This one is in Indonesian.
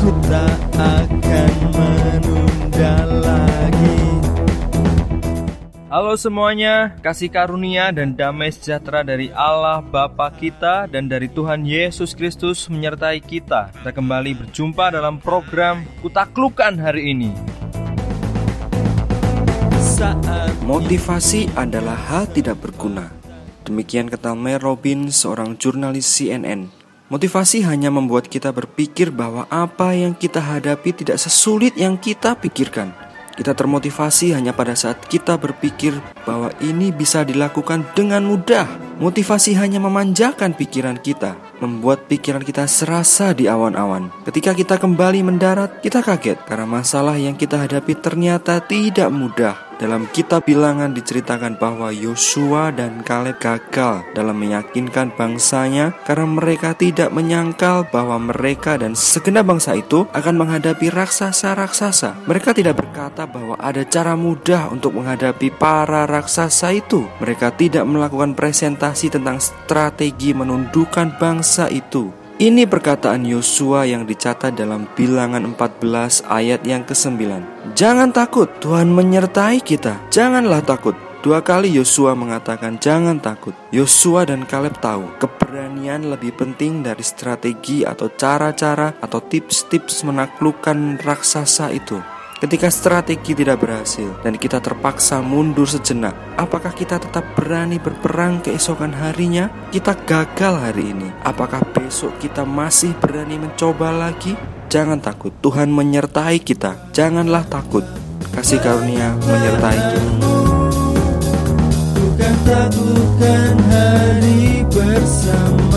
Ku tak akan menunda lagi Halo semuanya, kasih karunia dan damai sejahtera dari Allah Bapa kita dan dari Tuhan Yesus Kristus menyertai kita. Kita kembali berjumpa dalam program Kutaklukan hari ini. Saat Motivasi adalah hal tidak berguna. Demikian kata Mel Robin, seorang jurnalis CNN. Motivasi hanya membuat kita berpikir bahwa apa yang kita hadapi tidak sesulit yang kita pikirkan. Kita termotivasi hanya pada saat kita berpikir bahwa ini bisa dilakukan dengan mudah. Motivasi hanya memanjakan pikiran kita, membuat pikiran kita serasa di awan-awan. Ketika kita kembali mendarat, kita kaget karena masalah yang kita hadapi ternyata tidak mudah. Dalam kitab bilangan diceritakan bahwa Yosua dan Kaleb gagal dalam meyakinkan bangsanya karena mereka tidak menyangkal bahwa mereka dan segenap bangsa itu akan menghadapi raksasa-raksasa. Mereka tidak berkata bahwa ada cara mudah untuk menghadapi para raksasa itu. Mereka tidak melakukan presentasi tentang strategi menundukkan bangsa itu. Ini perkataan Yosua yang dicatat dalam bilangan 14 ayat yang ke-9. Jangan takut, Tuhan menyertai kita. Janganlah takut. Dua kali Yosua mengatakan jangan takut. Yosua dan Kaleb tahu keberanian lebih penting dari strategi atau cara-cara atau tips-tips menaklukkan raksasa itu. Ketika strategi tidak berhasil dan kita terpaksa mundur sejenak, apakah kita tetap berani berperang keesokan harinya? Kita gagal hari ini. Apakah besok kita masih berani mencoba lagi? Jangan takut, Tuhan menyertai kita. Janganlah takut. Kasih karunia menyertai kita. Bukan taklukkan hari bersama